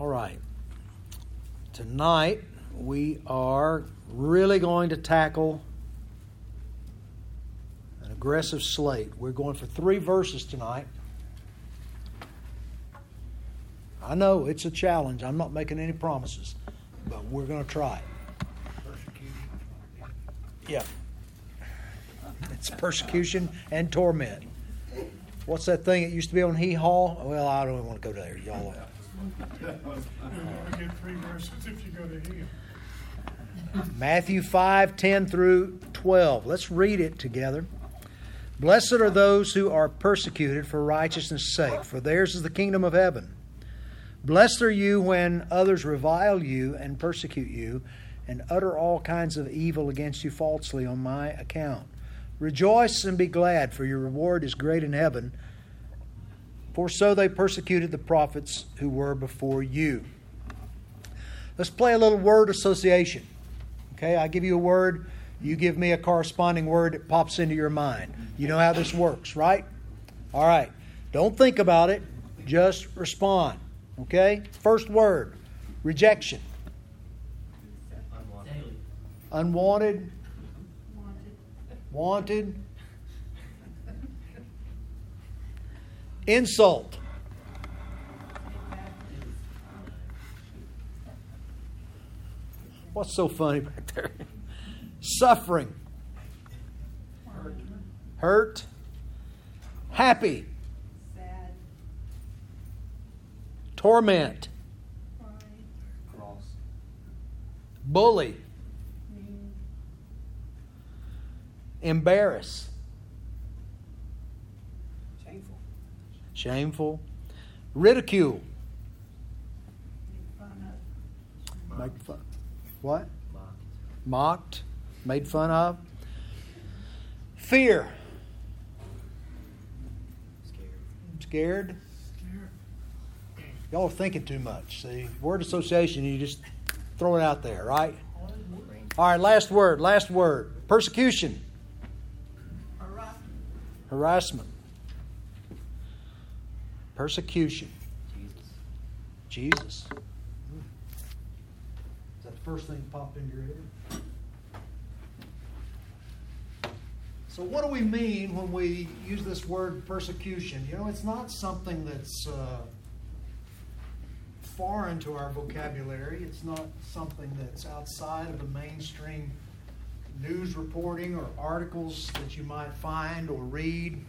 All right. Tonight, we are really going to tackle an aggressive slate. We're going for three verses tonight. I know it's a challenge. I'm not making any promises, but we're going to try Yeah. It's persecution and torment. What's that thing that used to be on Hee Haw? Well, I don't want to go there. Y'all. Get three verses if you go to him. Matthew 5 10 through 12. Let's read it together. Blessed are those who are persecuted for righteousness' sake, for theirs is the kingdom of heaven. Blessed are you when others revile you and persecute you and utter all kinds of evil against you falsely on my account. Rejoice and be glad, for your reward is great in heaven. For so they persecuted the prophets who were before you. Let's play a little word association. Okay, I give you a word, you give me a corresponding word that pops into your mind. You know how this works, right? All right. Don't think about it, just respond. Okay? First word rejection. Unwanted. Wanted. Insult. What's so funny back there? Suffering. Hurt. Happy. Sad. Torment. Bully. Embarrass. Shameful. Shameful. Ridicule. Make fun. What? Mocked. Made fun of. Fear. Scared. Scared. Y'all are thinking too much. See, word association, you just throw it out there, right? All right, last word. Last word. Persecution. Harassment. Harassment. Persecution. Jesus. Jesus. Is that the first thing that popped into your head? So, what do we mean when we use this word persecution? You know, it's not something that's uh, foreign to our vocabulary. It's not something that's outside of the mainstream news reporting or articles that you might find or read.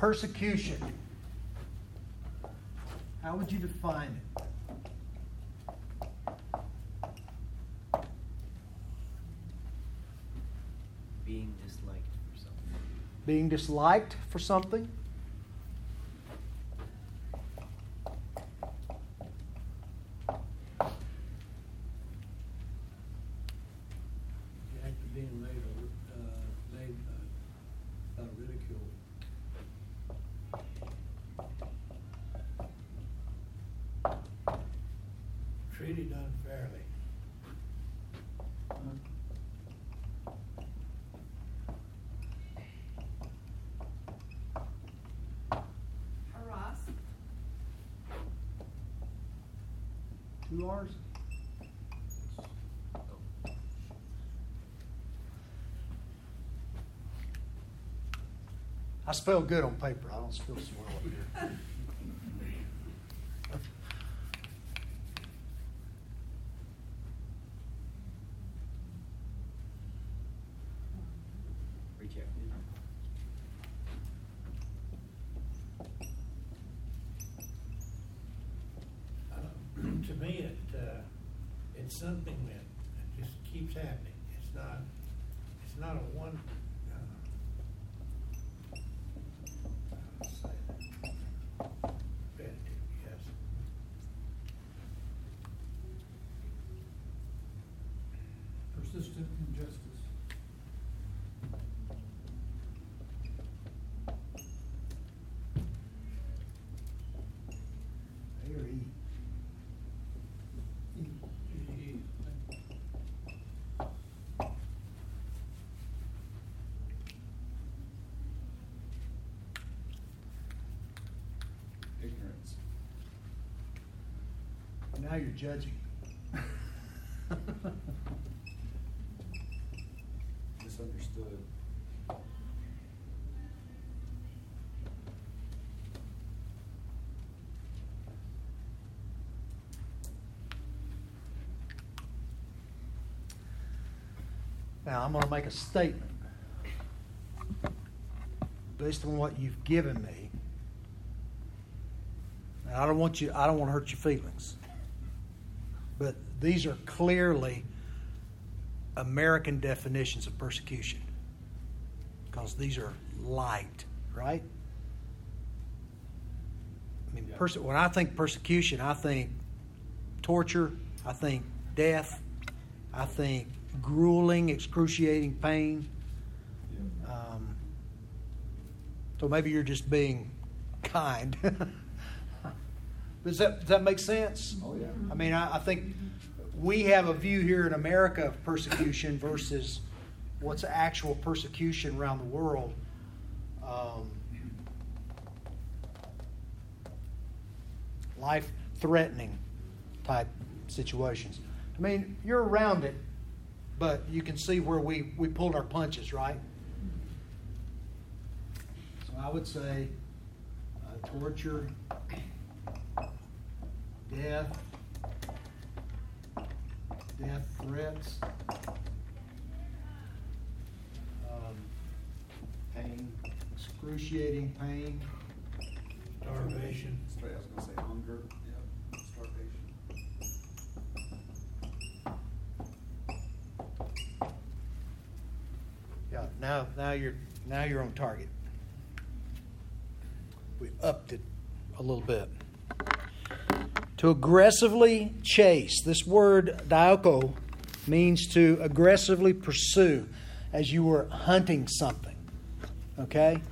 Persecution. How would you define it? Being disliked for something. Being disliked for something? The act of being made, uh, made, uh, uh, ridicule. Treated unfairly. Harass. Two R's? I spell good on paper. I don't spell swell up here. Rejected. Uh, To me, it, uh, it's something that that just keeps happening. It's not, it's not a one, uh, how to say that? Repetitive, yes. Persistent injustice. A or E? Ignorance. now you're judging. Misunderstood. Now, I'm going to make a statement based on what you've given me. And I don't want you I don't want to hurt your feelings. These are clearly American definitions of persecution. Because these are light, right? I mean, perse- when I think persecution, I think torture, I think death, I think grueling, excruciating pain. Um, so maybe you're just being kind. does that does that make sense? Oh, yeah. I mean, I, I think we have a view here in America of persecution versus what's actual persecution around the world. Um, life threatening type situations. I mean, you're around it, but you can see where we, we pulled our punches, right? So I would say uh, torture, death, death threats, um, Pain. excruciating pain, Starvation. Straight, I was gonna say hunger. Yep. Starvation. Yeah, now now you're now you're on target. We upped it a little bit. To aggressively chase. This word dioko means to aggressively pursue as you were hunting something. Okay?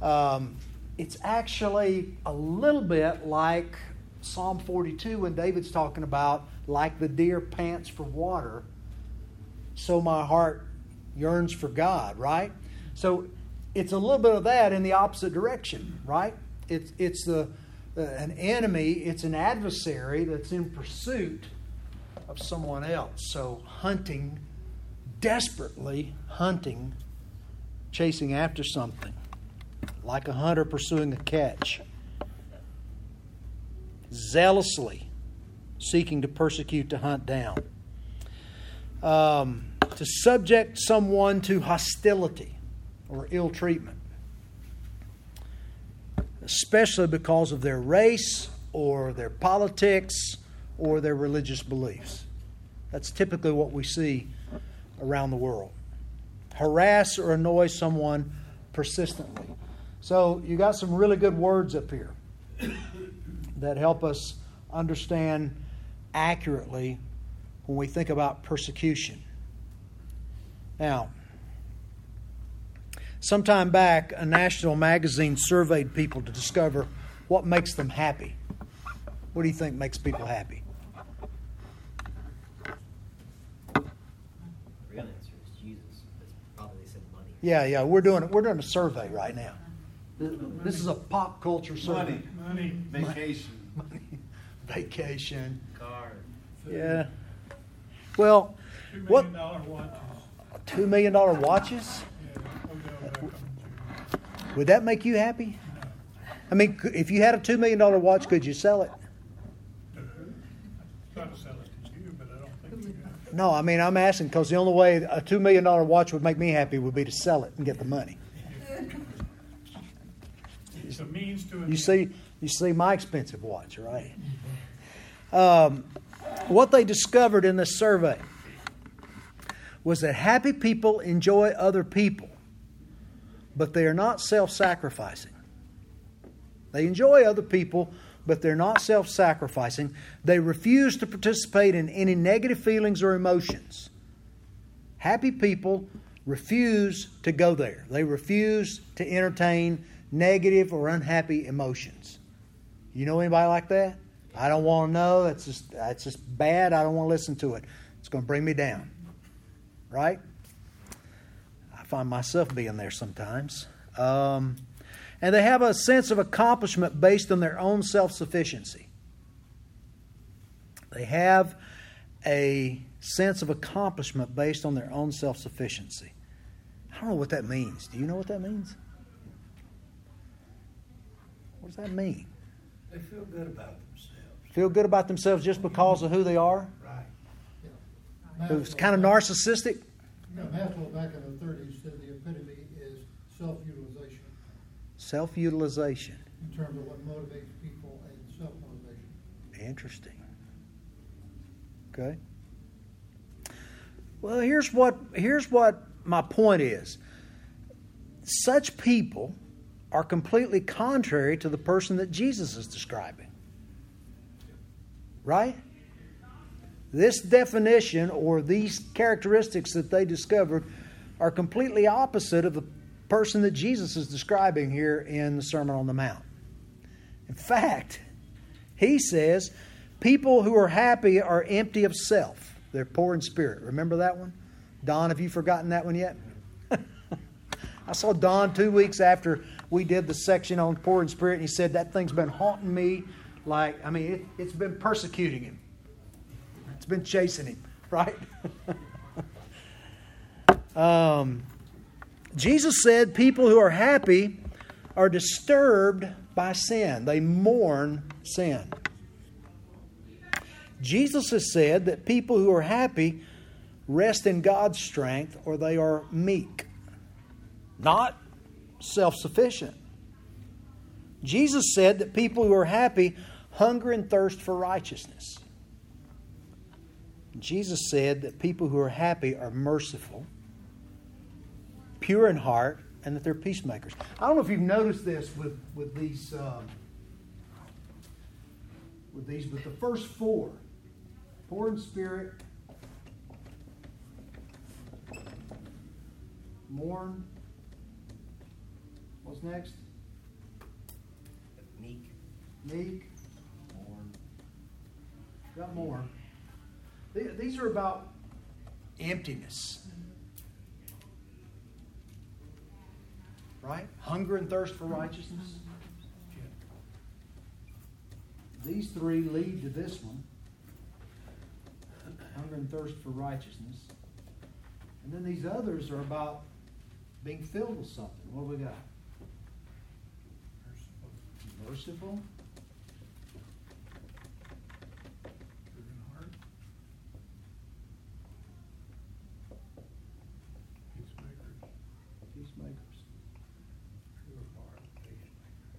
Um, it's actually a little bit like Psalm 42 when David's talking about, like the deer pants for water, so my heart yearns for God, right? So it's a little bit of that in the opposite direction, right? It's it's the an enemy, it's an adversary that's in pursuit of someone else. So hunting, desperately hunting, chasing after something, like a hunter pursuing a catch, zealously seeking to persecute, to hunt down. Um, to subject someone to hostility or ill treatment, especially because of their race or their politics or their religious beliefs. That's typically what we see around the world. Harass or annoy someone persistently. So you got some really good words up here that help us understand accurately when we think about persecution. Now, sometime back, a national magazine surveyed people to discover what makes them happy. What do you think makes people happy? The real answer is Jesus. That's probably they said money. Yeah, yeah, we're doing we're doing a survey right now. This is a pop culture survey. Money. Money. Vacation. money. Vacation. Car. Yeah. Well, Two what watches. two million dollar watches? Would that make you happy? I mean, if you had a two million dollar watch, could you sell it? Try to sell it to you, but I don't think you can. No, I mean I'm asking because the only way a two million dollar watch would make me happy would be to sell it and get the money. It's a means to. You see, you see my expensive watch, right? Um, what they discovered in this survey was that happy people enjoy other people, but they are not self-sacrificing. They enjoy other people, but they're not self-sacrificing. They refuse to participate in any negative feelings or emotions. Happy people refuse to go there. They refuse to entertain negative or unhappy emotions. You know anybody like that? I don't want to know. That's just that's just bad. I don't want to listen to it. It's going to bring me down. Right? I find myself being there sometimes. Um, and they have a sense of accomplishment based on their own self sufficiency. They have a sense of accomplishment based on their own self sufficiency. I don't know what that means. Do you know what that means? What does that mean? They feel good about themselves. Feel good about themselves just because of who they are? Right. Who's kind of narcissistic? Maslow back in the thirties said the epitome is self-utilization Self utilization. in terms of what motivates people and self-motivation. Interesting. Okay. Well, here's what here's what my point is. Such people are completely contrary to the person that Jesus is describing. Right? This definition or these characteristics that they discovered are completely opposite of the person that Jesus is describing here in the Sermon on the Mount. In fact, he says, people who are happy are empty of self. They're poor in spirit. Remember that one? Don, have you forgotten that one yet? I saw Don two weeks after we did the section on poor in spirit, and he said that thing's been haunting me. Like, I mean, it, it's been persecuting him, it's been chasing him, right? um, Jesus said people who are happy are disturbed by sin, they mourn sin. Jesus has said that people who are happy rest in God's strength or they are meek, not self sufficient. Jesus said that people who are happy hunger and thirst for righteousness. Jesus said that people who are happy are merciful, pure in heart, and that they're peacemakers. I don't know if you've noticed this with, with these um, with these, but the first four, poor in spirit, mourn. What's next? Meek, Meek. mourn, Got more. Th- These are about emptiness. Right? Hunger and thirst for righteousness. These three lead to this one hunger and thirst for righteousness. And then these others are about being filled with something. What do we got? Merciful. Peacemakers. Peacemakers. Pure heart, peacemaker.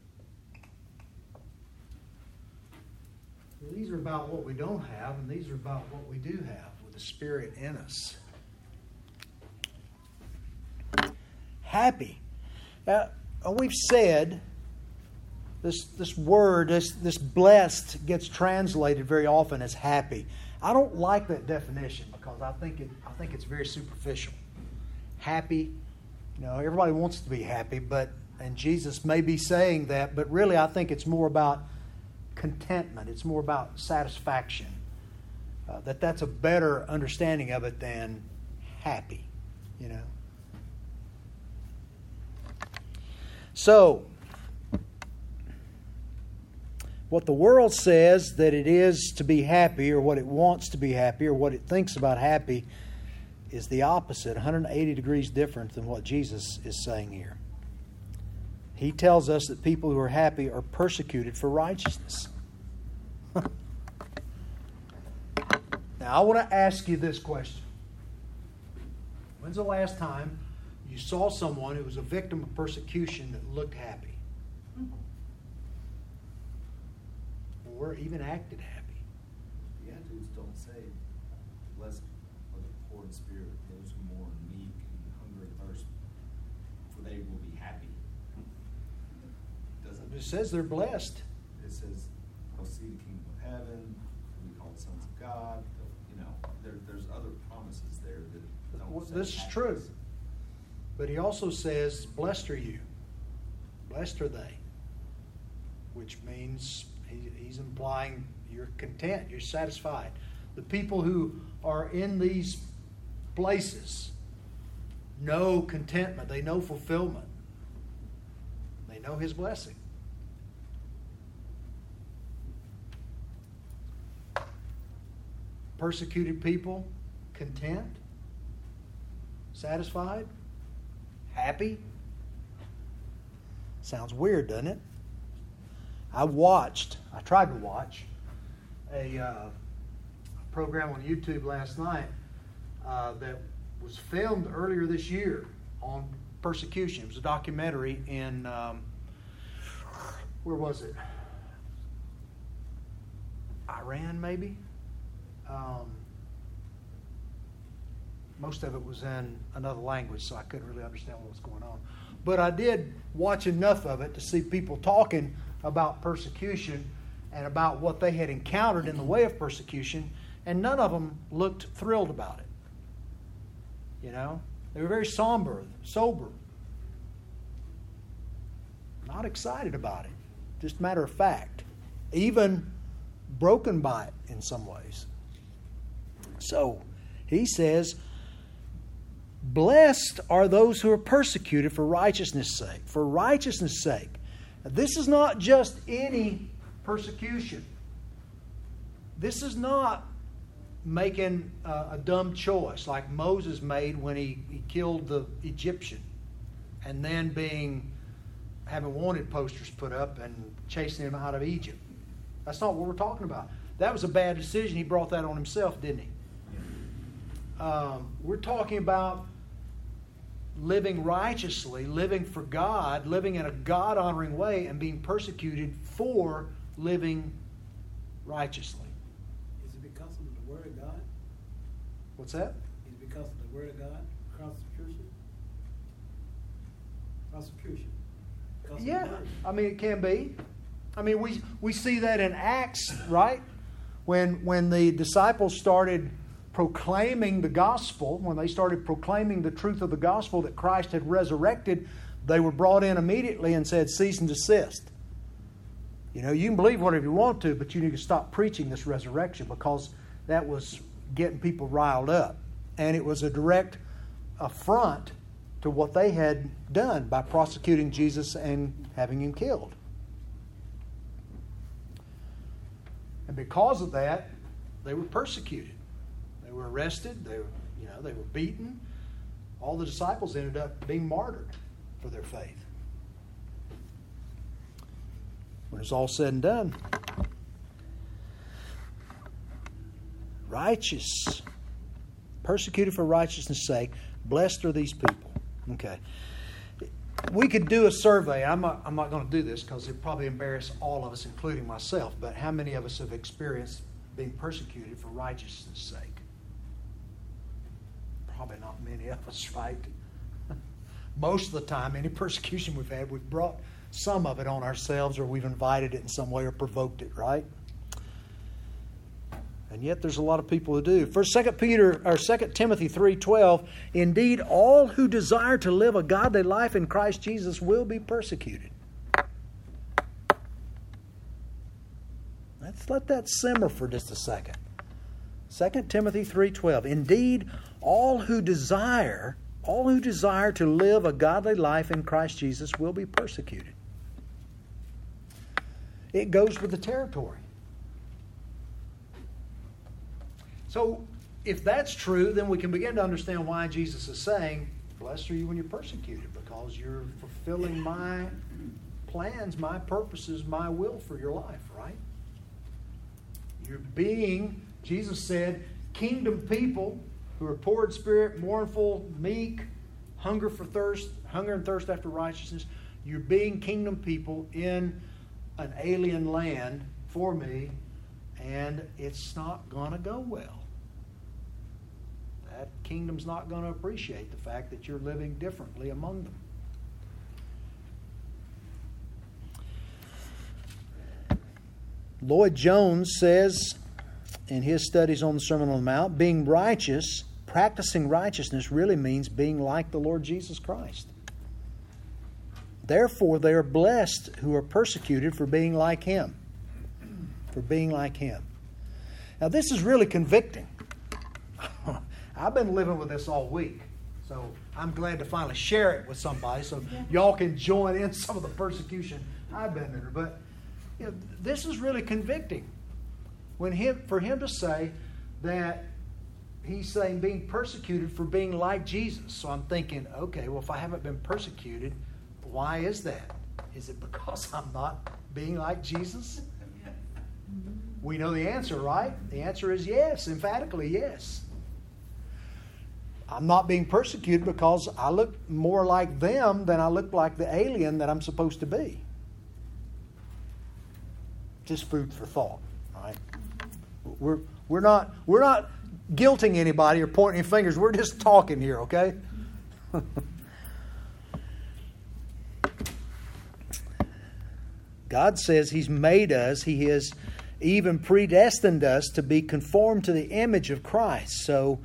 These are about what we don't have, and these are about what we do have with the Spirit in us. Happy. Now, uh, we've said this, this word, this, this blessed, gets translated very often as happy. I don't like that definition because I think, it, I think it's very superficial. Happy, you know, everybody wants to be happy, but, and Jesus may be saying that, but really I think it's more about contentment. It's more about satisfaction. Uh, that that's a better understanding of it than happy, you know. So, what the world says that it is to be happy, or what it wants to be happy, or what it thinks about happy, is the opposite, 180 degrees different than what Jesus is saying here. He tells us that people who are happy are persecuted for righteousness. now, I want to ask you this question When's the last time you saw someone who was a victim of persecution that looked happy? Or even acted happy? The Beatitudes don't say, blessed are the poor in spirit, those who mourn, meek, and hunger and thirst, for they will It says they're blessed. it says, they'll see the kingdom of heaven, they'll be called sons of God, they'll- you know, there, there's other promises there that don't say this is true. But he also says, Blessed are you. Blessed are they. Which means he, he's implying you're content, you're satisfied. The people who are in these places know contentment, they know fulfillment, they know his blessing. Persecuted people content? Satisfied? Happy? Sounds weird, doesn't it? I watched, I tried to watch a uh, program on YouTube last night uh, that was filmed earlier this year on persecution. It was a documentary in, um, where was it? Iran, maybe? Um, most of it was in another language, so I couldn't really understand what was going on. But I did watch enough of it to see people talking about persecution and about what they had encountered in the way of persecution, and none of them looked thrilled about it. You know, they were very somber, sober, not excited about it. Just matter of fact, even broken by it in some ways. So he says, Blessed are those who are persecuted for righteousness' sake. For righteousness' sake. This is not just any persecution. This is not making a, a dumb choice like Moses made when he, he killed the Egyptian and then being having wanted posters put up and chasing him out of Egypt. That's not what we're talking about. That was a bad decision. He brought that on himself, didn't he? Um, we're talking about living righteously, living for God, living in a God honoring way, and being persecuted for living righteously. Is it because of the Word of God? What's that? Is it because of the Word of God? Prosecution? Prosecution. Because of the Yeah, I mean it can be. I mean we we see that in Acts, right? When when the disciples started proclaiming the gospel, when they started proclaiming the truth of the gospel that Christ had resurrected, they were brought in immediately and said, "Cease and desist." You know, you can believe whatever you want to, but you need to stop preaching this resurrection because that was getting people riled up, and it was a direct affront to what they had done by prosecuting Jesus and having him killed. And because of that, they were persecuted. Were arrested, they were, you know, they were beaten. All the disciples ended up being martyred for their faith. When it's all said and done, righteous, persecuted for righteousness' sake, blessed are these people. Okay. We could do a survey. I'm not, I'm not going to do this because it probably embarrass all of us, including myself. But how many of us have experienced being persecuted for righteousness' sake? Probably not many of us, right? Most of the time, any persecution we've had, we've brought some of it on ourselves or we've invited it in some way or provoked it, right? And yet there's a lot of people who do. First second Peter or second Timothy 3:12, indeed all who desire to live a godly life in Christ Jesus will be persecuted. Let's let that simmer for just a second. 2 Timothy 3:12 Indeed all who desire all who desire to live a godly life in Christ Jesus will be persecuted. It goes with the territory. So, if that's true, then we can begin to understand why Jesus is saying, Blessed are you when you're persecuted, because you're fulfilling my plans, my purposes, my will for your life, right? You're being, Jesus said, kingdom people who are poor in spirit, mournful, meek, hunger for thirst, hunger and thirst after righteousness. You're being kingdom people in an alien land for me, and it's not going to go well. That kingdom's not going to appreciate the fact that you're living differently among them. Lloyd Jones says in his studies on the Sermon on the Mount, being righteous, practicing righteousness really means being like the Lord Jesus Christ. Therefore, they are blessed who are persecuted for being like him. For being like him. Now, this is really convicting. I've been living with this all week, so I'm glad to finally share it with somebody so y'all can join in some of the persecution I've been under. But you know, this is really convicting when him, for him to say that he's saying being persecuted for being like Jesus. So I'm thinking, okay, well, if I haven't been persecuted, why is that? Is it because I'm not being like Jesus? We know the answer, right? The answer is yes, emphatically yes. I'm not being persecuted because I look more like them than I look like the alien that I'm supposed to be. Just food for thought, We're, we're, not, we're not guilting anybody or pointing fingers. We're just talking here, okay? God says He's made us, He has even predestined us to be conformed to the image of Christ. So,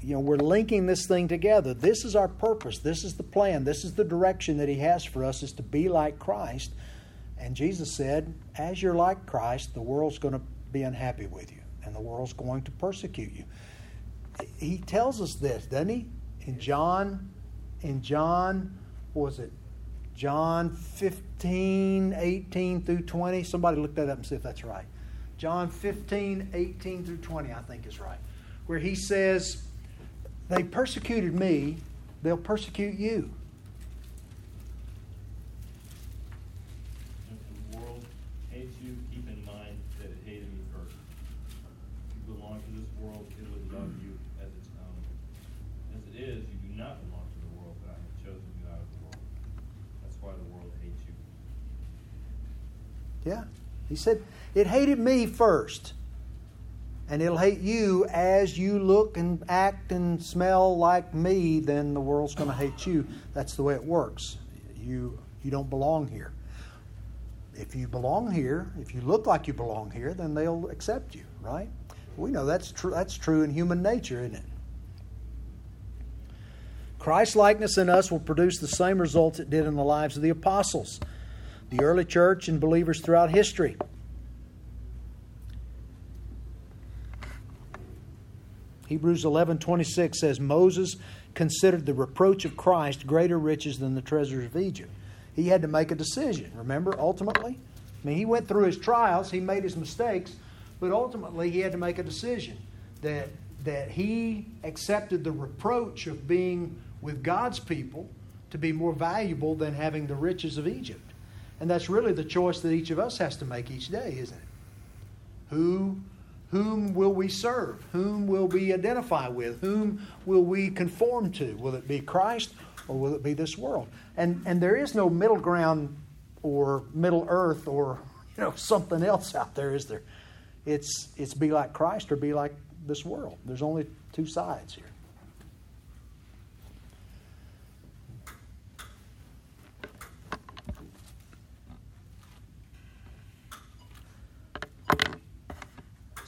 you know, we're linking this thing together. This is our purpose. This is the plan. This is the direction that He has for us is to be like Christ. And Jesus said, as you're like Christ, the world's going to be unhappy with you, and the world's going to persecute you. He tells us this, doesn't he? In John, in John, was it? John 15, 18 through 20. Somebody look that up and see if that's right. John 15, 18 through 20, I think is right. Where he says, They persecuted me, they'll persecute you. If the world hates you, keep in mind that it hated me first. If you belong to this world, it would love you as its own. As it is, you do not belong to the world, but I have chosen you out of the world. That's why the world hates you. Yeah. He said, It hated me first. And it'll hate you as you look and act and smell like me, then the world's going to hate you. That's the way it works. You, you don't belong here. If you belong here, if you look like you belong here, then they'll accept you, right? We know that's true that's true in human nature, isn't it? Christ likeness in us will produce the same results it did in the lives of the apostles, the early church, and believers throughout history. Hebrews 11:26 says Moses considered the reproach of Christ greater riches than the treasures of Egypt. He had to make a decision, remember, ultimately? I mean, he went through his trials, he made his mistakes, but ultimately he had to make a decision that that he accepted the reproach of being with God's people to be more valuable than having the riches of Egypt. And that's really the choice that each of us has to make each day, isn't it? Who whom will we serve? Whom will we identify with? Whom will we conform to? Will it be Christ or will it be this world? And and there is no middle ground or middle earth or you know something else out there, is there? It's it's be like Christ or be like this world. There's only two sides here.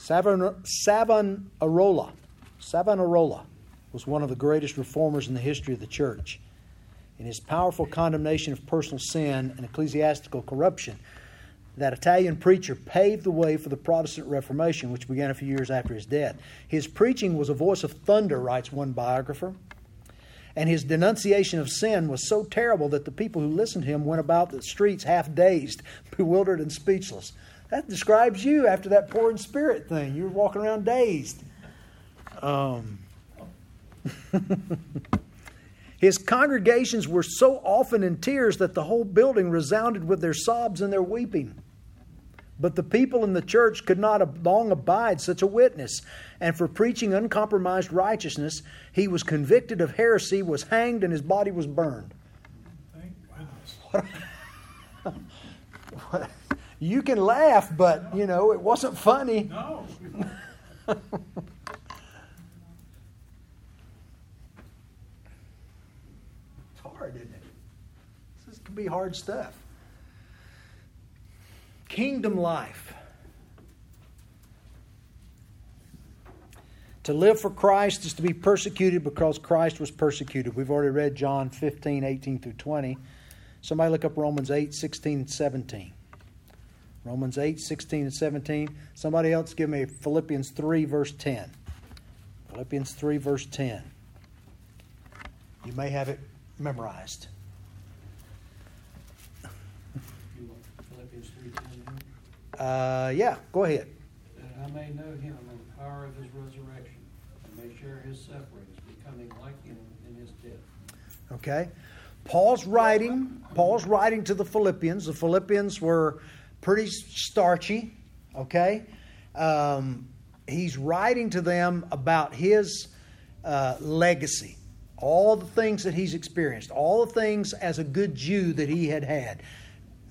Savonarola. Savonarola was one of the greatest reformers in the history of the church. In his powerful condemnation of personal sin and ecclesiastical corruption, that Italian preacher paved the way for the Protestant Reformation, which began a few years after his death. His preaching was a voice of thunder, writes one biographer, and his denunciation of sin was so terrible that the people who listened to him went about the streets half dazed, bewildered, and speechless. That describes you after that poor in spirit thing. You were walking around dazed. Um, his congregations were so often in tears that the whole building resounded with their sobs and their weeping. But the people in the church could not long abide such a witness. And for preaching uncompromised righteousness, he was convicted of heresy, was hanged, and his body was burned. Thank goodness. You can laugh, but you know it wasn't funny. No. It's hard, isn't it? This can be hard stuff. Kingdom life. To live for Christ is to be persecuted because Christ was persecuted. We've already read John 15, 18 through 20. Somebody look up Romans 8, 16, 17. Romans 8, 16, and 17. Somebody else give me Philippians 3, verse 10. Philippians 3, verse 10. You may have it memorized. Philippians three ten, Uh, yeah, go ahead. that I may know him and the power of his resurrection, and may share his sufferings, becoming like him in his death. Okay? Paul's writing, Paul's writing to the Philippians. The Philippians were pretty starchy, okay? Um, he's writing to them about his uh, legacy, all the things that he's experienced, all the things as a good Jew that he had had.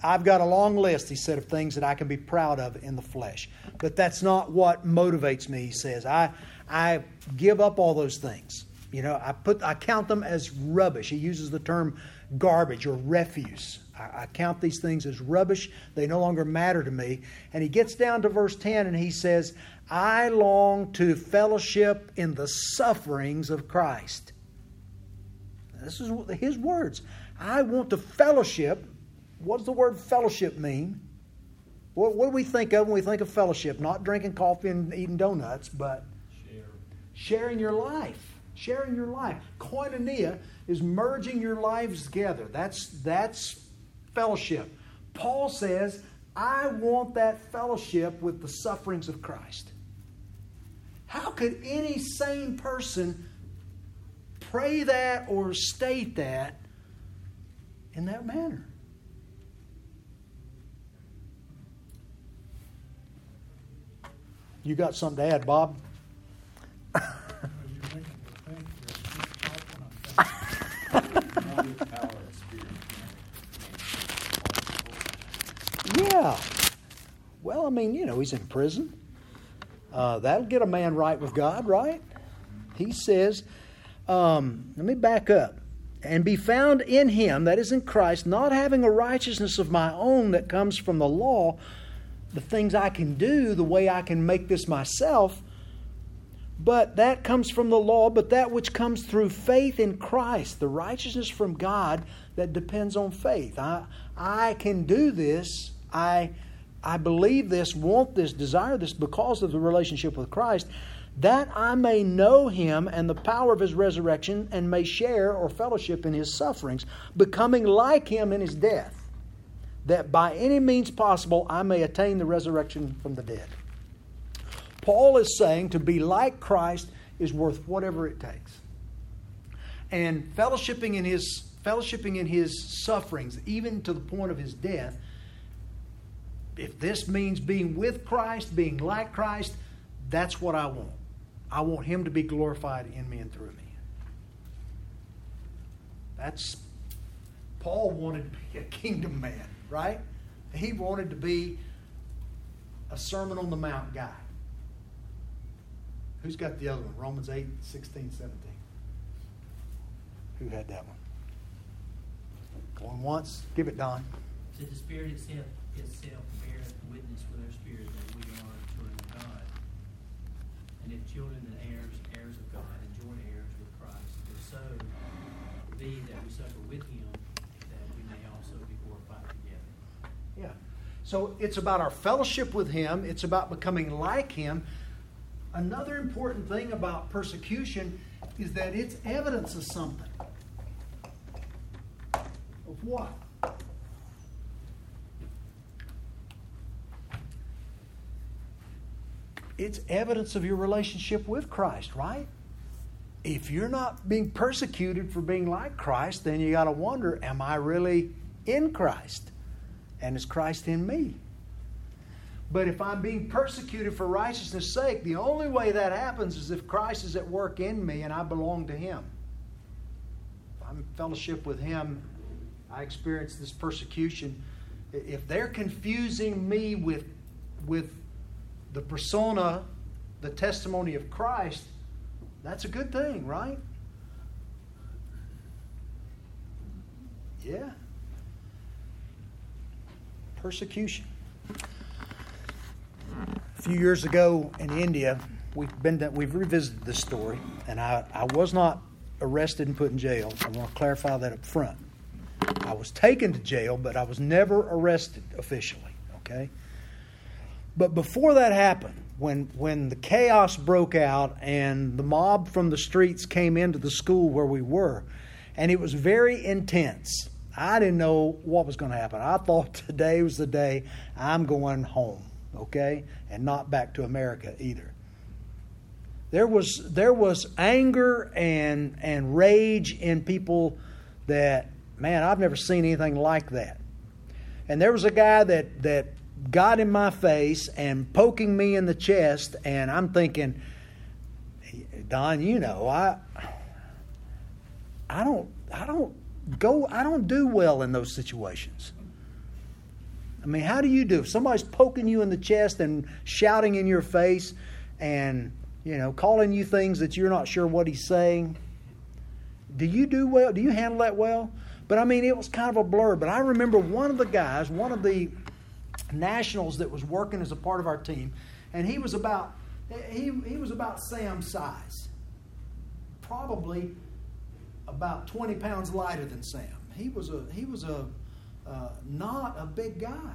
I've got a long list, he said, of things that I can be proud of in the flesh. But that's not what motivates me, he says. I, I give up all those things. You know, I put I count them as rubbish. He uses the term garbage or refuse. I, I count these things as rubbish. They no longer matter to me. And he gets down to verse 10 and he says, I long to fellowship in the sufferings of Christ. This is his words. I want to fellowship. What does the word fellowship mean? What, what do we think of when we think of fellowship? Not drinking coffee and eating donuts, but Share. sharing your life. Sharing your life. Koinonia is merging your lives together. That's that's fellowship. Paul says, I want that fellowship with the sufferings of Christ. How could any sane person pray that or state that in that manner? You got something to add, Bob? Well, you're making me think here. Keep talking on that. Power of spirit. Yeah. Well, I mean, you know, he's in prison. Uh, that'll get a man right with God, right? He says, um, let me back up. And be found in him, that is in Christ, not having a righteousness of my own that comes from the law, the things I can do, the way I can make this myself, but that comes from the law, but that which comes through faith in Christ, the righteousness from God that depends on faith. I, I can do this. I, I believe this, want this, desire this because of the relationship with Christ, that I may know him and the power of his resurrection and may share or fellowship in his sufferings, becoming like him in his death, that by any means possible I may attain the resurrection from the dead. Paul is saying to be like Christ is worth whatever it takes. And fellowshipping in his fellowshipping in his sufferings, even to the point of his death, if this means being with Christ, being like Christ, that's what I want. I want him to be glorified in me and through me. That's Paul wanted to be a kingdom man, right? He wanted to be a Sermon on the Mount guy. Who's got the other one? Romans 8, 16, 17. Who had that one? Going once? Give it, Don. To the Spirit itself, itself beareth witness with our spirit that we are children of God. And if children and heirs, heirs of God, and joint heirs with Christ, if so be that we suffer with him, that we may also be glorified together. Yeah. So it's about our fellowship with Him, it's about becoming like Him. Another important thing about persecution is that it's evidence of something. Of what? It's evidence of your relationship with Christ, right? If you're not being persecuted for being like Christ, then you got to wonder, am I really in Christ? And is Christ in me? But if I'm being persecuted for righteousness' sake, the only way that happens is if Christ is at work in me and I belong to Him. If I'm in fellowship with Him, I experience this persecution. If they're confusing me with, with the persona, the testimony of Christ, that's a good thing, right? Yeah. Persecution. A few years ago in India, we've been to, we've revisited this story, and I, I was not arrested and put in jail. I want to clarify that up front. I was taken to jail, but I was never arrested officially. Okay. But before that happened, when when the chaos broke out and the mob from the streets came into the school where we were, and it was very intense. I didn't know what was going to happen. I thought today was the day I'm going home, okay, and not back to America either. There was there was anger and and rage in people that man I've never seen anything like that. And there was a guy that that got in my face and poking me in the chest, and I'm thinking, Don, you know I I don't I don't go I don't do well in those situations. I mean, how do you do? If somebody's poking you in the chest and shouting in your face and you know, calling you things that you're not sure what he's saying. Do you do well? Do you handle that well? But I mean, it was kind of a blur. But I remember one of the guys, one of the nationals that was working as a part of our team, and he was about he, he was about Sam's size, probably about 20 pounds lighter than Sam. He was a he was a uh, not a big guy,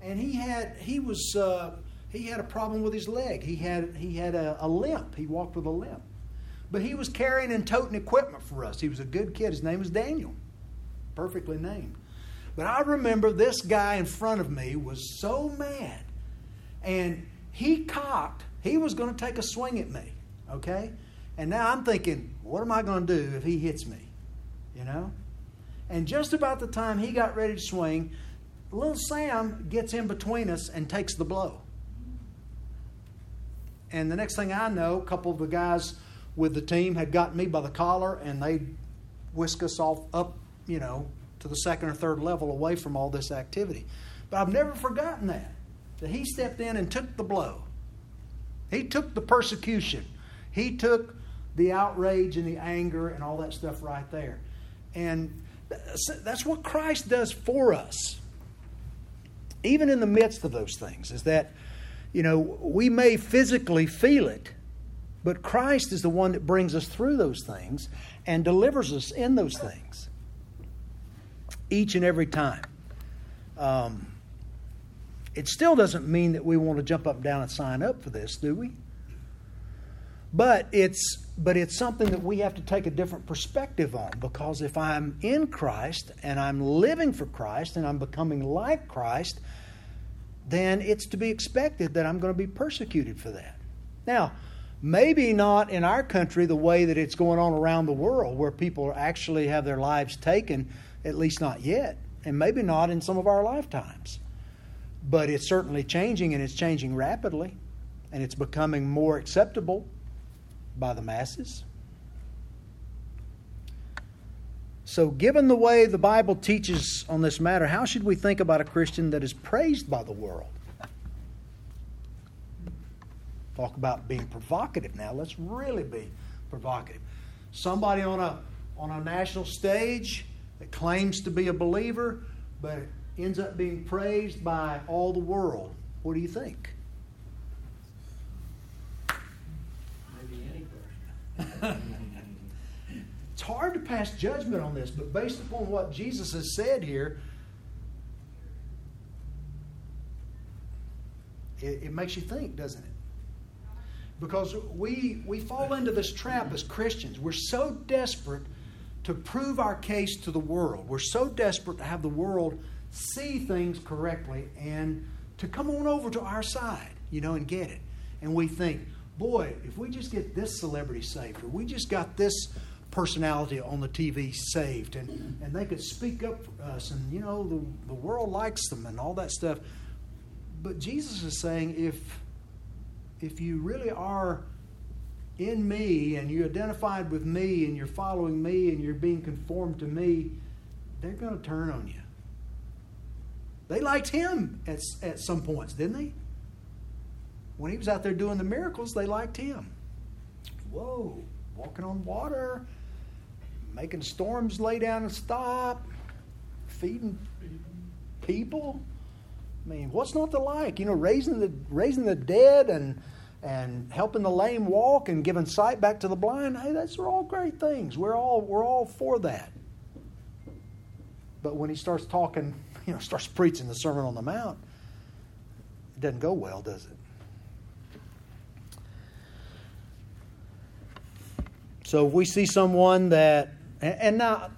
and he had he was. Uh, he had a problem with his leg. He had he had a, a, limp. He walked with a limp. But he was carrying and toting equipment for us. He was a good kid. His name was Daniel. Perfectly named. But I remember this guy in front of me was so mad. And he cocked. He was going to take a swing at me. Okay? And now I'm thinking, what am I going to do if he hits me? You know? And just about the time he got ready to swing, little Sam gets in between us and takes the blow. And the next thing I know, a couple of the guys with the team had gotten me by the collar and they whisk us off up, you know, to the second or third level away from all this activity. But I've never forgotten that. That he stepped in and took the blow. He took the persecution. He took the outrage and the anger and all that stuff right there. And that's what Christ does for us. Even in the midst of those things, is that you know, we may physically feel it, but Christ is the one that brings us through those things and delivers us in those things each and every time. Um, it still doesn't mean that we want to jump up and down and sign up for this, do we? But it's but it's something that we have to take a different perspective on because if I'm in Christ and I'm living for Christ and I'm becoming like Christ, then it's to be expected that I'm going to be persecuted for that. Now, maybe not in our country the way that it's going on around the world where people actually have their lives taken, at least not yet, and maybe not in some of our lifetimes. But it's certainly changing and it's changing rapidly, and it's becoming more acceptable by the masses. So, given the way the Bible teaches on this matter, how should we think about a Christian that is praised by the world? Talk about being provocative now. Let's really be provocative. Somebody on a, on a national stage that claims to be a believer, but ends up being praised by all the world. What do you think? Maybe any person. It's hard to pass judgment on this, but based upon what Jesus has said here, it, it makes you think, doesn't it? Because we, we fall into this trap as Christians. We're so desperate to prove our case to the world. We're so desperate to have the world see things correctly and to come on over to our side, you know, and get it. And we think, boy, if we just get this celebrity saved, or we just got this personality on the TV saved, and, and they could speak up for us, and you know the the world likes them and all that stuff. But Jesus is saying if if you really are in me and you identified with me and you're following me and you're being conformed to me, they're going to turn on you. They liked him at, at some points, didn't they? When he was out there doing the miracles, they liked him. Whoa, walking on water, making storms lay down and stop, feeding people. I mean, what's not to like? You know, raising the raising the dead and and helping the lame walk and giving sight back to the blind. Hey, those are all great things. We're all we're all for that. But when he starts talking, you know, starts preaching the Sermon on the Mount, it doesn't go well, does it? So if we see someone that and, now,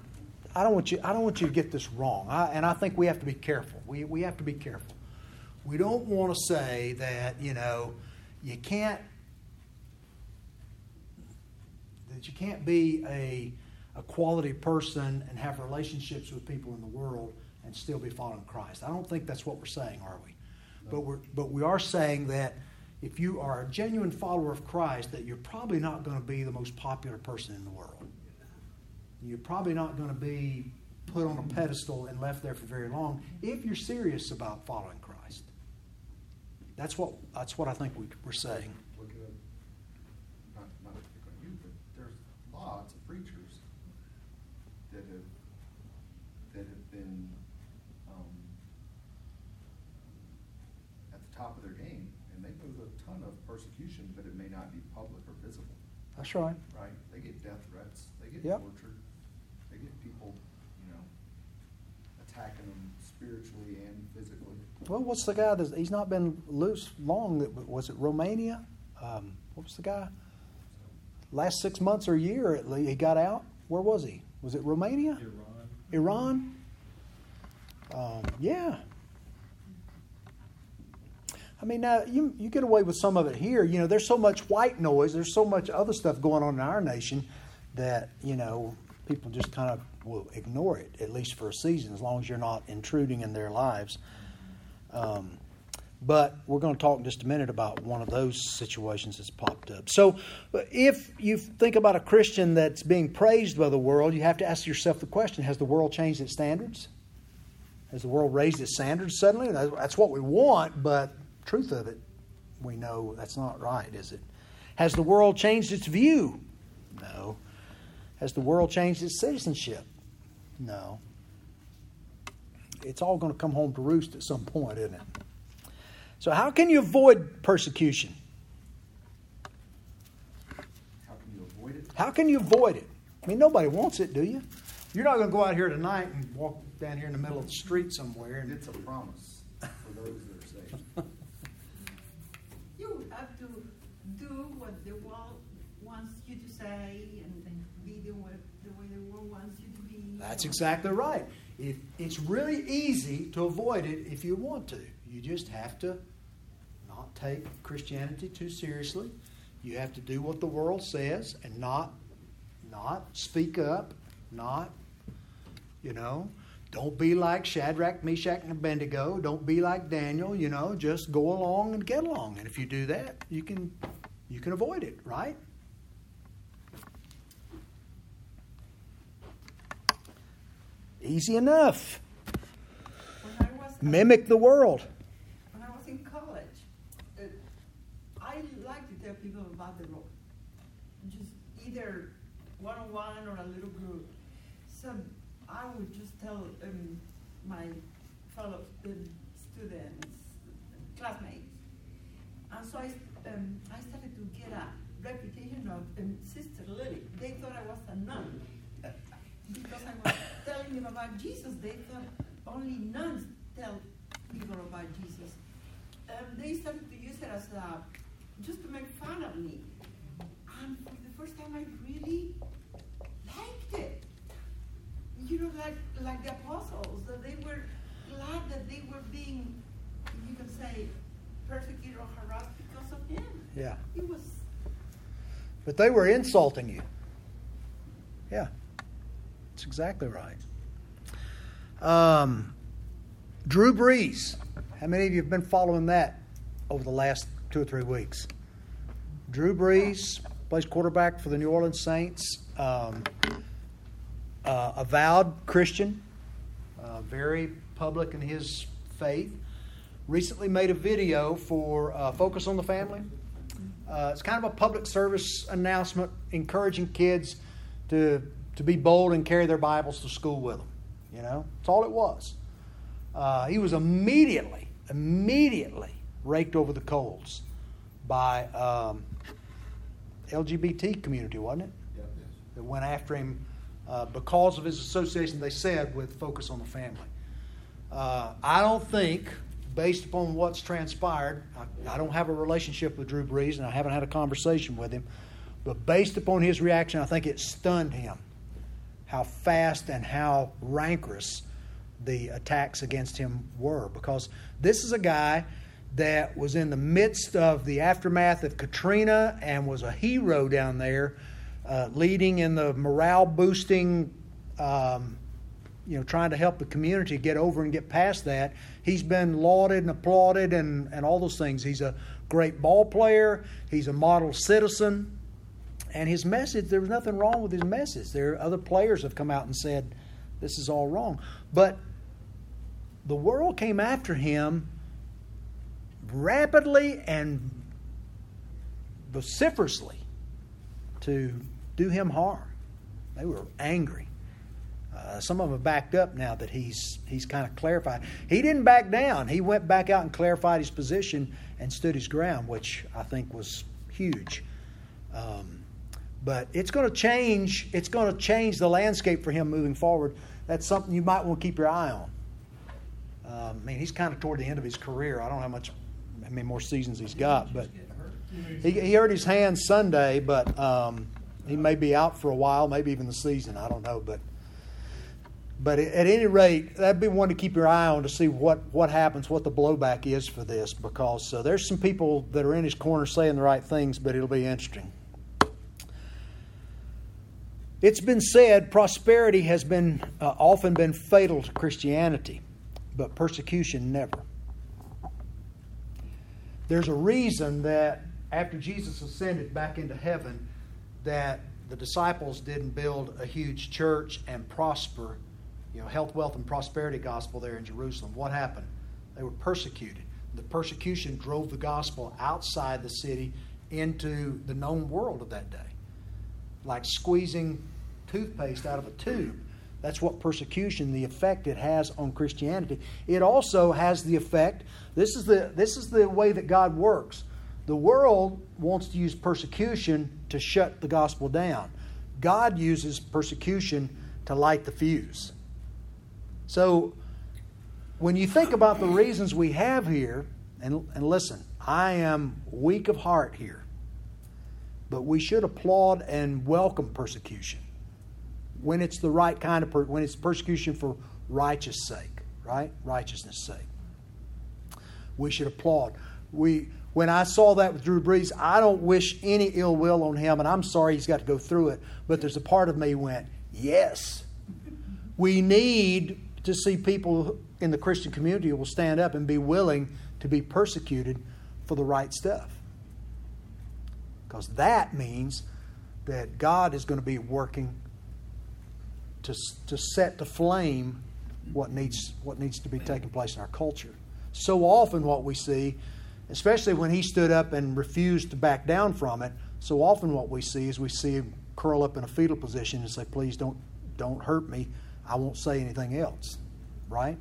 I don't want you. I don't want you to get this wrong. I, and I think we have to be careful. We we have to be careful. We don't want to say that you know you can't that you can't be a, a quality person and have relationships with people in the world and still be following Christ. I don't think that's what we're saying, are we? But we're but we are saying that if you are a genuine follower of Christ, that you're probably not going to be the most popular person in the world. You're probably not going to be put on a pedestal and left there for very long if you're serious about following Christ. That's what that's what I think we, we're saying. Look at, not, not to pick on you, but there's lots of preachers that have, that have been, um, at the top of their game, and they go through a ton of persecution, but it may not be public or visible, That's right. right? They get death threats, they get Yep. tortured, they get people, you know, attacking them spiritually and physically. Well, what's the guy that he's not been loose long? That was it Romania? Um, what was the guy? Last six months or year at least, he got out. Where was he? Was it Romania? Iran. Iran? Um, yeah. I mean, now you you get away with some of it here. You know, there's so much white noise. There's so much other stuff going on in our nation that you know people just kind of will ignore it at least for a season, as long as you're not intruding in their lives. Um, but we're going to talk in just a minute about one of those situations that's popped up. So, if you think about a Christian that's being praised by the world, you have to ask yourself the question Has the world changed its standards? Has the world raised its standards suddenly? That's what we want, but truth of it, we know that's not right, is it? Has the world changed its view? No. Has the world changed its citizenship? No. It's all going to come home to roost at some point, isn't it? So, how can you avoid persecution? How can you avoid it? How can you avoid it? I mean, nobody wants it, do you? You're not going to go out here tonight and walk down here in the middle of the street somewhere and It's a promise for those that are saved. You have to do what the world wants you to say and be the way, the way the world wants you to be. That's exactly right. It's really easy to avoid it if you want to. You just have to not take Christianity too seriously. You have to do what the world says and not not speak up, not you know, don't be like Shadrach, Meshach, and Abednego. Don't be like Daniel. You know, just go along and get along. And if you do that, you can you can avoid it, right? Easy enough. Mimic the world. when I was in college, uh, I like to tell people about the Lord, just either one on one or a little group. So I would just tell um, my fellow um, students, classmates, and so I, um, I started to get a reputation of um, Sister Lily. They thought I was a nun about Jesus. They thought only nuns tell people about Jesus. Um, they started to use it as a, just to make fun of me. And for the first time, I really liked it. You know, like like the apostles, that they were glad that they were being, you can say, persecuted or harassed because of him. Yeah. It was But they were insulting you. Yeah. That's exactly right. Um, Drew Brees. How many of you have been following that over the last two or three weeks? Drew Brees plays quarterback for the New Orleans Saints. Um, uh, avowed Christian, uh, very public in his faith. Recently made a video for uh, Focus on the Family. Uh, it's kind of a public service announcement encouraging kids to, to be bold and carry their Bibles to school with them. You know, that's all it was. Uh, he was immediately, immediately raked over the coals by um, LGBT community, wasn't it? Yep. That went after him uh, because of his association, they said, with Focus on the Family. Uh, I don't think, based upon what's transpired, I, I don't have a relationship with Drew Brees and I haven't had a conversation with him, but based upon his reaction, I think it stunned him how fast and how rancorous the attacks against him were. Because this is a guy that was in the midst of the aftermath of Katrina and was a hero down there uh, leading in the morale boosting, um, you know, trying to help the community get over and get past that. He's been lauded and applauded and, and all those things. He's a great ball player, he's a model citizen. And his message, there was nothing wrong with his message. There are other players have come out and said, this is all wrong. But the world came after him rapidly and vociferously to do him harm. They were angry. Uh, some of them backed up now that he's he's kind of clarified. He didn't back down. He went back out and clarified his position and stood his ground, which I think was huge. Um, but it's going to change. It's going to change the landscape for him moving forward. That's something you might want to keep your eye on. Um, I mean, he's kind of toward the end of his career. I don't know how much, how many more seasons he's got, but he, he hurt his hand Sunday, but um, he may be out for a while, maybe even the season. I don't know, but but at any rate, that'd be one to keep your eye on to see what, what happens, what the blowback is for this, because uh, there's some people that are in his corner saying the right things, but it'll be interesting. It's been said prosperity has been uh, often been fatal to Christianity, but persecution never. There's a reason that after Jesus ascended back into heaven, that the disciples didn't build a huge church and prosper, you know, health, wealth, and prosperity gospel there in Jerusalem. What happened? They were persecuted. The persecution drove the gospel outside the city into the known world of that day like squeezing toothpaste out of a tube. That's what persecution, the effect it has on Christianity. It also has the effect, this is the, this is the way that God works. The world wants to use persecution to shut the gospel down. God uses persecution to light the fuse. So, when you think about the reasons we have here, and, and listen, I am weak of heart here, but we should applaud and welcome persecution when it's the right kind of per- when it's persecution for righteous sake, right? Righteousness sake. We should applaud. We when I saw that with Drew Brees, I don't wish any ill will on him, and I'm sorry he's got to go through it. But there's a part of me went, yes. We need to see people in the Christian community who will stand up and be willing to be persecuted for the right stuff. Because that means that God is going to be working to, to set to flame what needs, what needs to be taking place in our culture. So often, what we see, especially when he stood up and refused to back down from it, so often what we see is we see him curl up in a fetal position and say, Please don't, don't hurt me. I won't say anything else. Right?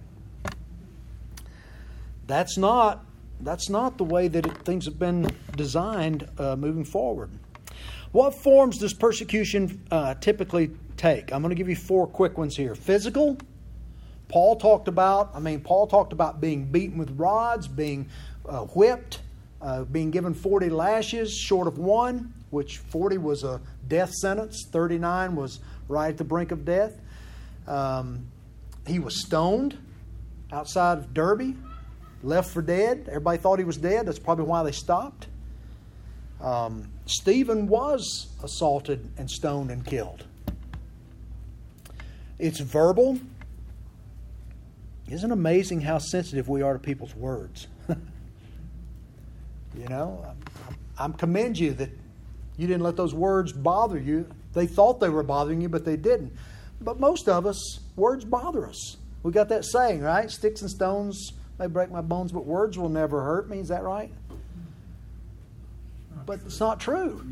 That's not, that's not the way that it, things have been designed uh, moving forward. What forms does persecution uh, typically take? I'm going to give you four quick ones here. Physical. Paul talked about, I mean, Paul talked about being beaten with rods, being uh, whipped, uh, being given 40 lashes short of one, which 40 was a death sentence, 39 was right at the brink of death. Um, he was stoned outside of Derbe, left for dead. Everybody thought he was dead. That's probably why they stopped. Um, Stephen was assaulted and stoned and killed. It's verbal. Isn't amazing how sensitive we are to people's words? you know, I, I commend you that you didn't let those words bother you. They thought they were bothering you, but they didn't. But most of us, words bother us. We got that saying, right? Sticks and stones may break my bones, but words will never hurt me. Is that right? But it's not true.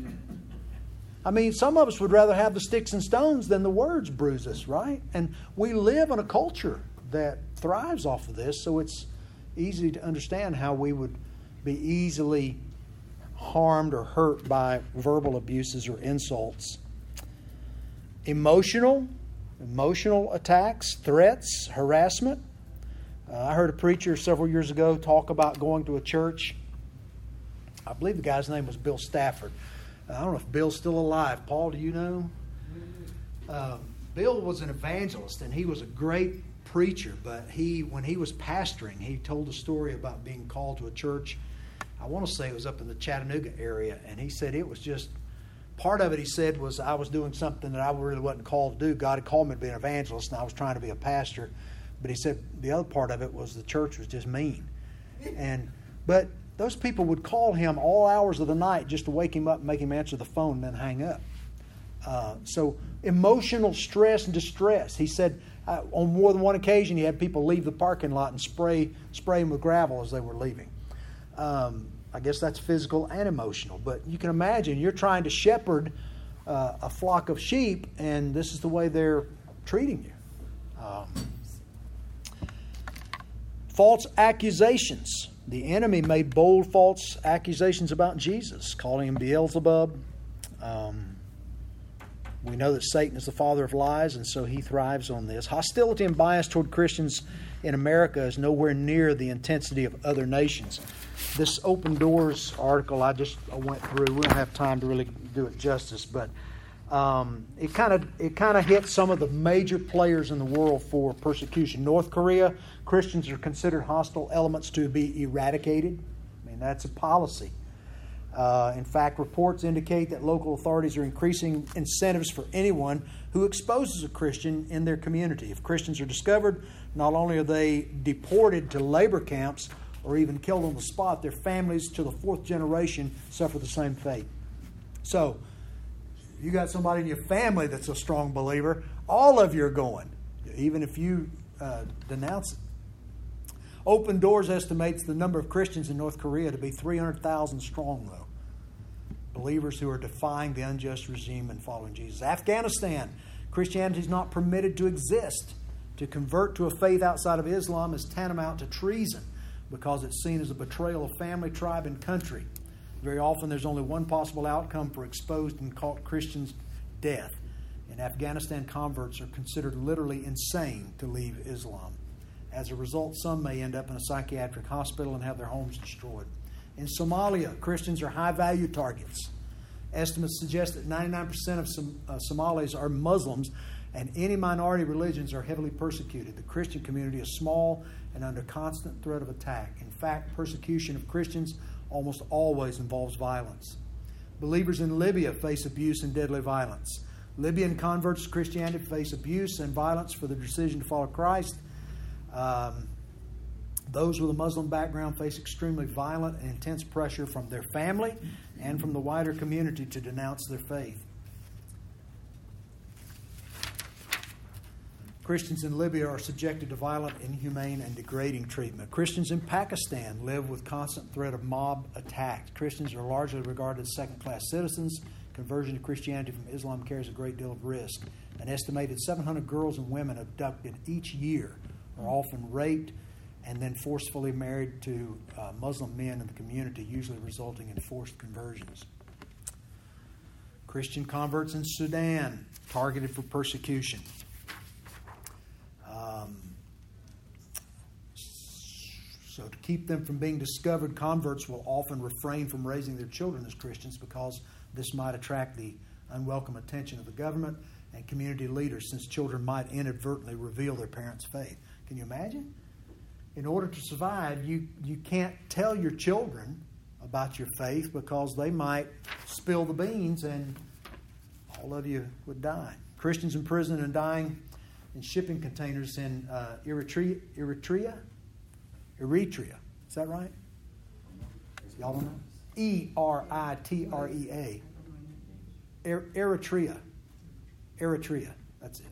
I mean, some of us would rather have the sticks and stones than the words bruise us, right? And we live in a culture that thrives off of this, so it's easy to understand how we would be easily harmed or hurt by verbal abuses or insults. Emotional, emotional attacks, threats, harassment. Uh, I heard a preacher several years ago talk about going to a church. I believe the guy's name was Bill Stafford. I don't know if Bill's still alive. Paul, do you know? Um, Bill was an evangelist and he was a great preacher, but he, when he was pastoring, he told a story about being called to a church. I want to say it was up in the Chattanooga area, and he said it was just part of it, he said, was I was doing something that I really wasn't called to do. God had called me to be an evangelist, and I was trying to be a pastor. But he said the other part of it was the church was just mean. And but those people would call him all hours of the night just to wake him up and make him answer the phone and then hang up. Uh, so emotional stress and distress. He said uh, on more than one occasion he had people leave the parking lot and spray spray him with gravel as they were leaving. Um, I guess that's physical and emotional. But you can imagine you're trying to shepherd uh, a flock of sheep, and this is the way they're treating you. Um, false accusations. The enemy made bold false accusations about Jesus, calling him Beelzebub. Um, we know that Satan is the father of lies, and so he thrives on this. Hostility and bias toward Christians in America is nowhere near the intensity of other nations. This Open Doors article I just went through, we don't have time to really do it justice, but um, it kind of it kind of hits some of the major players in the world for persecution. North Korea, Christians are considered hostile elements to be eradicated. I mean that's a policy. Uh, in fact, reports indicate that local authorities are increasing incentives for anyone who exposes a Christian in their community. If Christians are discovered, not only are they deported to labor camps or even killed on the spot, their families to the fourth generation suffer the same fate. So, you got somebody in your family that's a strong believer, all of you are going, even if you uh, denounce it. Open Doors estimates the number of Christians in North Korea to be 300,000 strong, though. Believers who are defying the unjust regime and following Jesus. Afghanistan, Christianity is not permitted to exist. To convert to a faith outside of Islam is tantamount to treason because it's seen as a betrayal of family, tribe, and country. Very often, there's only one possible outcome for exposed and caught Christians death. In Afghanistan, converts are considered literally insane to leave Islam. As a result, some may end up in a psychiatric hospital and have their homes destroyed. In Somalia, Christians are high value targets. Estimates suggest that 99% of Som- uh, Somalis are Muslims, and any minority religions are heavily persecuted. The Christian community is small and under constant threat of attack. In fact, persecution of Christians almost always involves violence. Believers in Libya face abuse and deadly violence. Libyan converts to Christianity face abuse and violence for their decision to follow Christ. Um, those with a Muslim background face extremely violent and intense pressure from their family and from the wider community to denounce their faith. Christians in Libya are subjected to violent, inhumane, and degrading treatment. Christians in Pakistan live with constant threat of mob attacks. Christians are largely regarded as second class citizens. Conversion to Christianity from Islam carries a great deal of risk. An estimated 700 girls and women abducted each year are often raped and then forcefully married to uh, Muslim men in the community, usually resulting in forced conversions. Christian converts in Sudan targeted for persecution. Um, so, to keep them from being discovered, converts will often refrain from raising their children as Christians because this might attract the unwelcome attention of the government and community leaders, since children might inadvertently reveal their parents' faith. Can you imagine? In order to survive, you, you can't tell your children about your faith because they might spill the beans and all of you would die. Christians in prison and dying in shipping containers in uh, Eritrea, Eritrea, Eritrea. Is that right? Y'all don't know? E R I T R E A. Eritrea. Eritrea. That's it.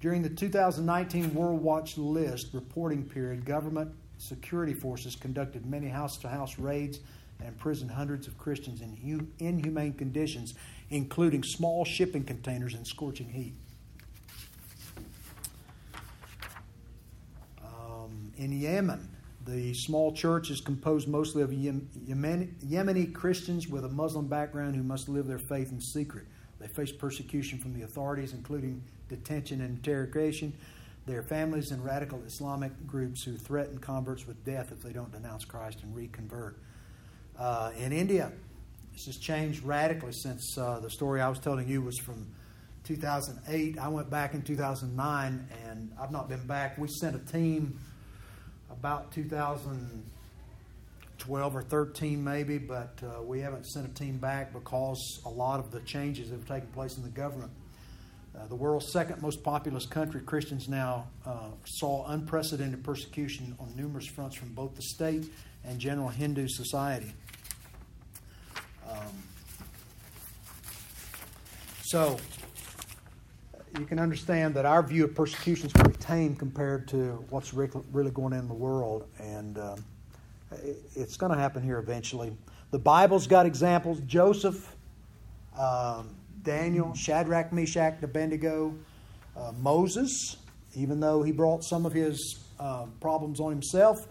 During the 2019 World Watch List reporting period, government security forces conducted many house to house raids and imprisoned hundreds of Christians in inhumane conditions, including small shipping containers in scorching heat. Um, in Yemen, the small church is composed mostly of Yemeni Christians with a Muslim background who must live their faith in secret. They face persecution from the authorities, including detention and interrogation. Their families and radical Islamic groups who threaten converts with death if they don't denounce Christ and reconvert. Uh, in India, this has changed radically since uh, the story I was telling you was from 2008. I went back in 2009, and I've not been back. We sent a team about 2012 or 13 maybe, but uh, we haven't sent a team back because a lot of the changes have taken place in the government. Uh, the world's second most populous country, Christians now uh, saw unprecedented persecution on numerous fronts from both the state and general Hindu society. Um, so, you can understand that our view of persecution is pretty tame compared to what's really going on in the world, and um, it's going to happen here eventually. The Bible's got examples. Joseph, um, Daniel, Shadrach, Meshach, Abednego, uh, Moses, even though he brought some of his uh, problems on himself,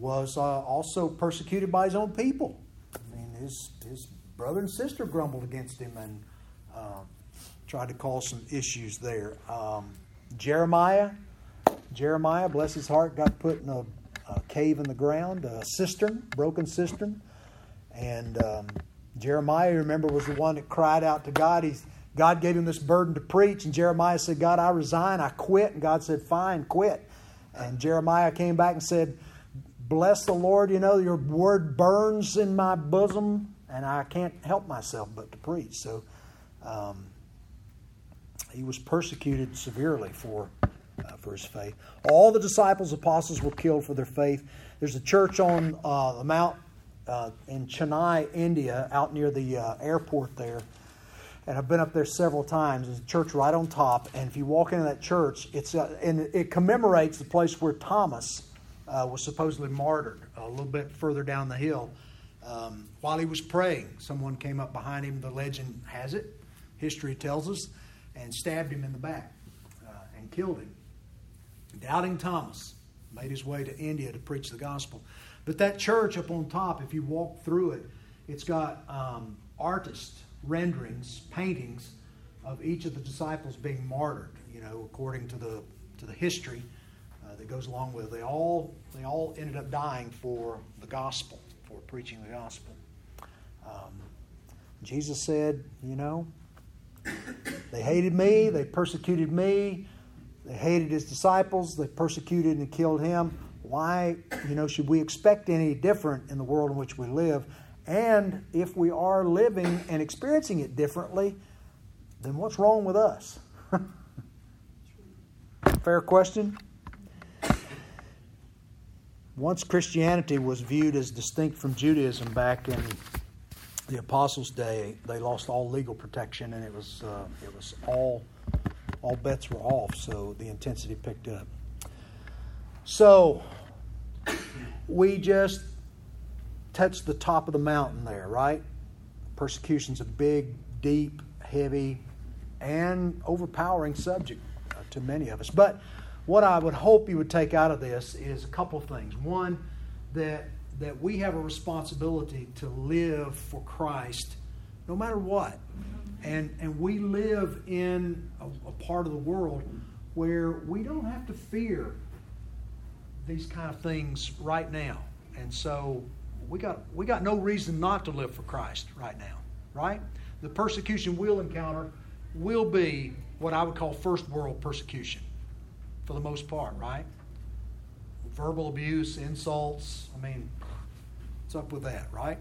was uh, also persecuted by his own people. I mean, his, his brother and sister grumbled against him and uh, tried to cause some issues there. Um, Jeremiah, Jeremiah, bless his heart, got put in a, a, cave in the ground, a cistern, broken cistern, and um, Jeremiah, remember, was the one that cried out to God. He's, God gave him this burden to preach, and Jeremiah said, God, I resign, I quit. And God said, Fine, quit. And Jeremiah came back and said, Bless the Lord, you know, your word burns in my bosom, and I can't help myself but to preach. So um, he was persecuted severely for, uh, for his faith. All the disciples, apostles were killed for their faith. There's a church on uh, the Mount uh, in Chennai, India, out near the uh, airport there. And I've been up there several times. There's a church right on top, and if you walk into that church, it's uh, and it commemorates the place where Thomas uh, was supposedly martyred a little bit further down the hill. Um, while he was praying, someone came up behind him. The legend has it, history tells us, and stabbed him in the back uh, and killed him. Doubting Thomas made his way to India to preach the gospel. But that church up on top, if you walk through it, it's got um, artist renderings, paintings of each of the disciples being martyred. You know, according to the to the history uh, that goes along with it. They all they all ended up dying for the gospel, for preaching the gospel. Um, Jesus said, you know, they hated me, they persecuted me, they hated his disciples, they persecuted and killed him why, you know, should we expect any different in the world in which we live? And if we are living and experiencing it differently, then what's wrong with us? Fair question. Once Christianity was viewed as distinct from Judaism back in the Apostles' day, they lost all legal protection, and it was uh, it was all all bets were off. So the intensity picked up. So we just touched the top of the mountain there, right? Persecution's a big, deep, heavy, and overpowering subject uh, to many of us. But what I would hope you would take out of this is a couple of things. One, that that we have a responsibility to live for Christ no matter what. And and we live in a, a part of the world where we don't have to fear these kind of things right now. And so we got we got no reason not to live for Christ right now, right? The persecution we'll encounter will be what I would call first world persecution for the most part, right? Verbal abuse, insults, I mean, what's up with that, right?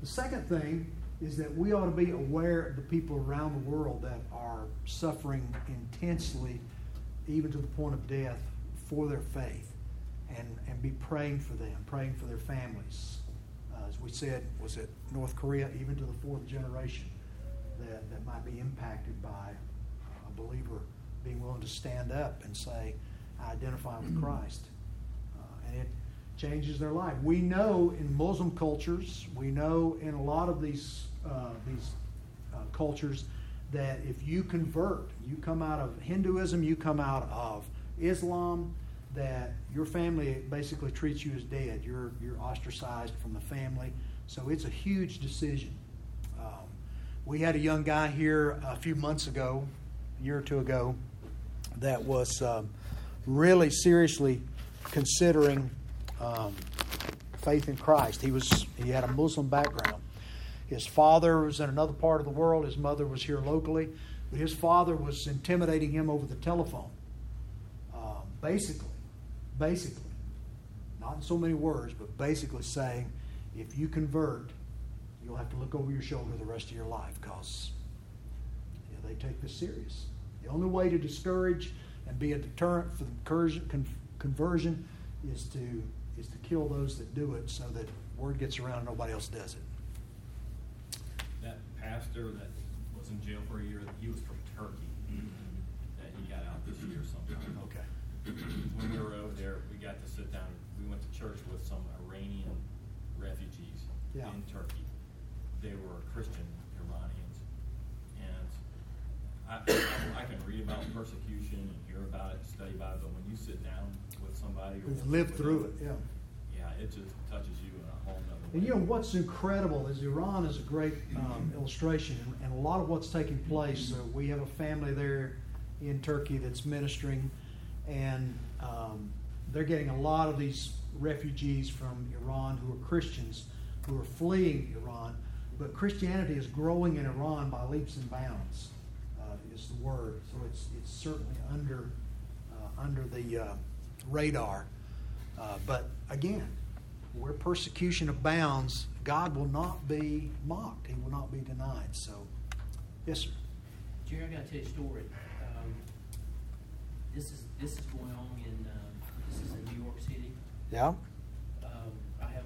The second thing is that we ought to be aware of the people around the world that are suffering intensely, even to the point of death, for their faith and, and be praying for them, praying for their families. Uh, as we said, was it North Korea, even to the fourth generation, that, that might be impacted by a believer being willing to stand up and say, I identify with Christ. Uh, and it changes their life. We know in Muslim cultures, we know in a lot of these, uh, these uh, cultures, that if you convert, you come out of Hinduism, you come out of Islam, that your family basically treats you as dead. You're, you're ostracized from the family. So it's a huge decision. Um, we had a young guy here a few months ago, a year or two ago, that was um, really seriously considering um, faith in Christ. He was he had a Muslim background. His father was in another part of the world. His mother was here locally, but his father was intimidating him over the telephone, um, basically basically. not in so many words, but basically saying, if you convert, you'll have to look over your shoulder the rest of your life because they take this serious. The only way to discourage and be a deterrent for the conversion is to is to kill those that do it, so that word gets around and nobody else does it. That pastor that was in jail for a year, he was from Turkey. That he got out this year sometime. Okay. When we were over there, we got to sit down, we went to church with some Iranian refugees Yeah. in Turkey. They were Christian Iranians. And I, I can read about persecution and hear about it, study about it, but when you sit down somebody. or Who've lived through it, yeah. Yeah, it just touches you in a whole nother way. And you know what's incredible is Iran is a great um, illustration, and- and a lot of what's taking place. So we have a family there in Turkey that's ministering, and um, they're getting a lot of these refugees from Iran who are Christians who are fleeing Iran. But Christianity is growing in Iran by leaps and bounds, uh, is the word. So it's it's certainly under uh, under the uh, radar. Uh, but again, where persecution abounds, God will not be mocked. He will not be denied. So, yes, sir. Jerry, I gotta tell you a story. Um, this is, this is going on in, um, this is in New York City. Yeah.